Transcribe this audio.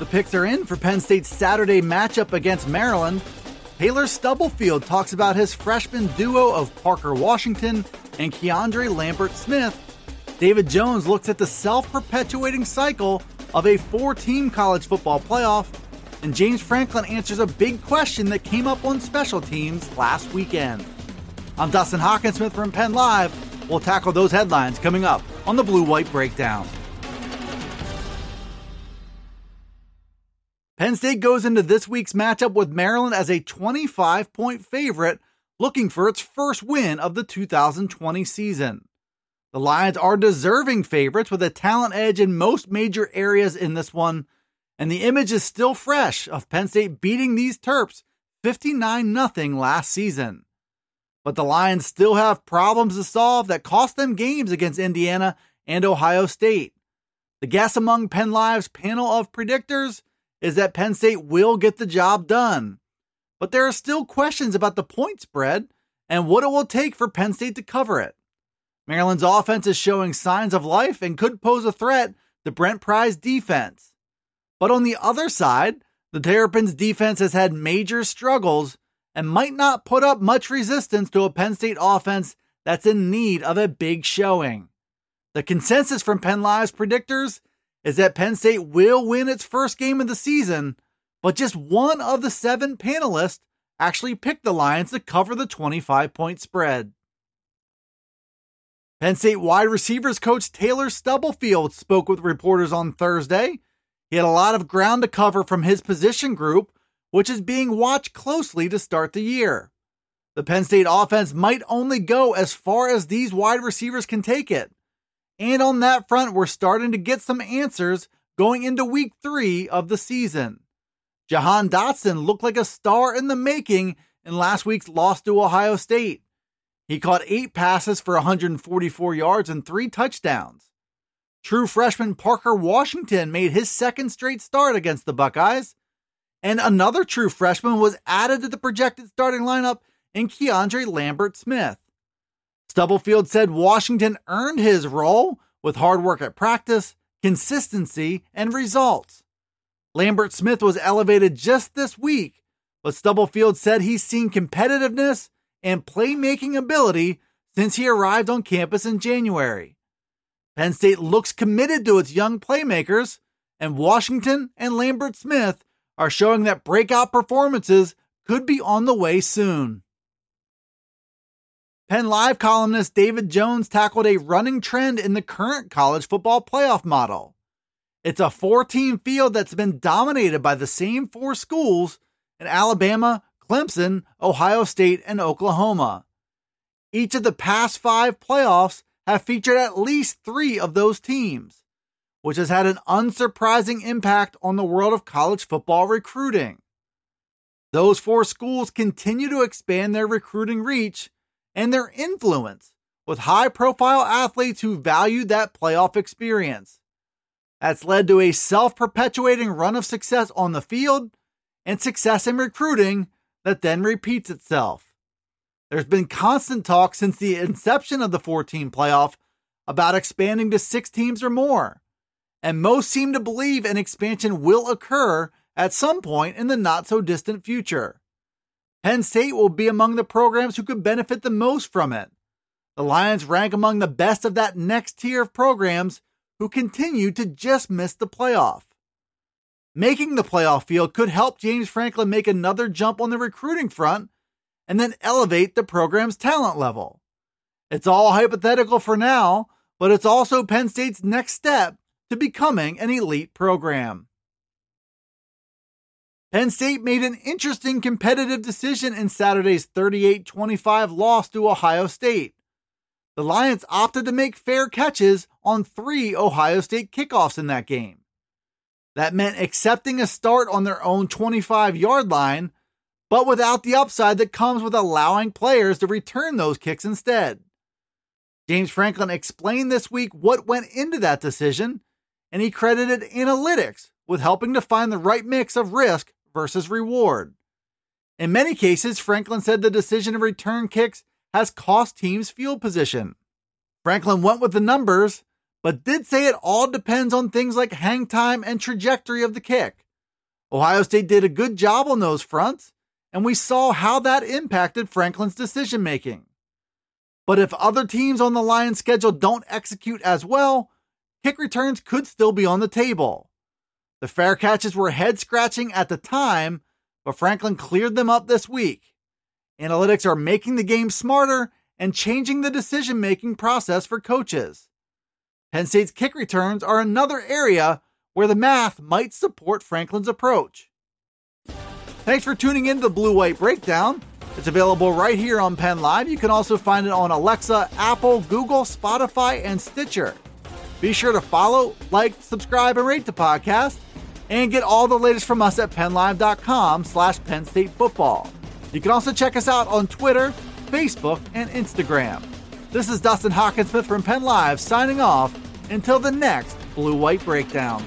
The picks are in for Penn State's Saturday matchup against Maryland. Taylor Stubblefield talks about his freshman duo of Parker Washington and KeAndre Lambert Smith. David Jones looks at the self perpetuating cycle of a four team college football playoff. And James Franklin answers a big question that came up on special teams last weekend. I'm Dustin Hockensmith from Penn Live. We'll tackle those headlines coming up on the Blue White Breakdown. Penn State goes into this week's matchup with Maryland as a 25 point favorite, looking for its first win of the 2020 season. The Lions are deserving favorites with a talent edge in most major areas in this one, and the image is still fresh of Penn State beating these Terps 59 0 last season. But the Lions still have problems to solve that cost them games against Indiana and Ohio State. The guess among Penn Live's panel of predictors is that Penn State will get the job done. But there are still questions about the point spread and what it will take for Penn State to cover it. Maryland's offense is showing signs of life and could pose a threat to Brent Pry's defense. But on the other side, the Terrapins' defense has had major struggles and might not put up much resistance to a Penn State offense that's in need of a big showing. The consensus from Penn Live's predictors is that Penn State will win its first game of the season, but just one of the seven panelists actually picked the Lions to cover the 25 point spread. Penn State wide receivers coach Taylor Stubblefield spoke with reporters on Thursday. He had a lot of ground to cover from his position group, which is being watched closely to start the year. The Penn State offense might only go as far as these wide receivers can take it. And on that front, we're starting to get some answers going into week three of the season. Jahan Dotson looked like a star in the making in last week's loss to Ohio State. He caught eight passes for 144 yards and three touchdowns. True freshman Parker Washington made his second straight start against the Buckeyes. And another true freshman was added to the projected starting lineup in KeAndre Lambert Smith. Stubblefield said Washington earned his role with hard work at practice, consistency, and results. Lambert Smith was elevated just this week, but Stubblefield said he's seen competitiveness and playmaking ability since he arrived on campus in January. Penn State looks committed to its young playmakers, and Washington and Lambert Smith are showing that breakout performances could be on the way soon. Penn Live columnist David Jones tackled a running trend in the current college football playoff model. It's a four team field that's been dominated by the same four schools in Alabama, Clemson, Ohio State, and Oklahoma. Each of the past five playoffs have featured at least three of those teams, which has had an unsurprising impact on the world of college football recruiting. Those four schools continue to expand their recruiting reach and their influence with high profile athletes who valued that playoff experience. That's led to a self perpetuating run of success on the field and success in recruiting that then repeats itself. There's been constant talk since the inception of the 14 playoff about expanding to six teams or more, and most seem to believe an expansion will occur at some point in the not so distant future. Penn State will be among the programs who could benefit the most from it. The Lions rank among the best of that next tier of programs who continue to just miss the playoff. Making the playoff field could help James Franklin make another jump on the recruiting front and then elevate the program's talent level. It's all hypothetical for now, but it's also Penn State's next step to becoming an elite program. Penn State made an interesting competitive decision in Saturday's 38 25 loss to Ohio State. The Lions opted to make fair catches on three Ohio State kickoffs in that game. That meant accepting a start on their own 25 yard line, but without the upside that comes with allowing players to return those kicks instead. James Franklin explained this week what went into that decision, and he credited analytics with helping to find the right mix of risk versus reward. In many cases, Franklin said the decision to return kicks has cost teams field position. Franklin went with the numbers, but did say it all depends on things like hang time and trajectory of the kick. Ohio State did a good job on those fronts, and we saw how that impacted Franklin's decision making. But if other teams on the Lions schedule don't execute as well, kick returns could still be on the table. The fair catches were head scratching at the time, but Franklin cleared them up this week. Analytics are making the game smarter and changing the decision making process for coaches. Penn State's kick returns are another area where the math might support Franklin's approach. Thanks for tuning in to the Blue White Breakdown. It's available right here on Penn Live. You can also find it on Alexa, Apple, Google, Spotify, and Stitcher. Be sure to follow, like, subscribe, and rate the podcast, and get all the latest from us at PennLive.com slash Penn State Football. You can also check us out on Twitter, Facebook, and Instagram. This is Dustin Hockensmith from Penn Live signing off until the next Blue White Breakdown.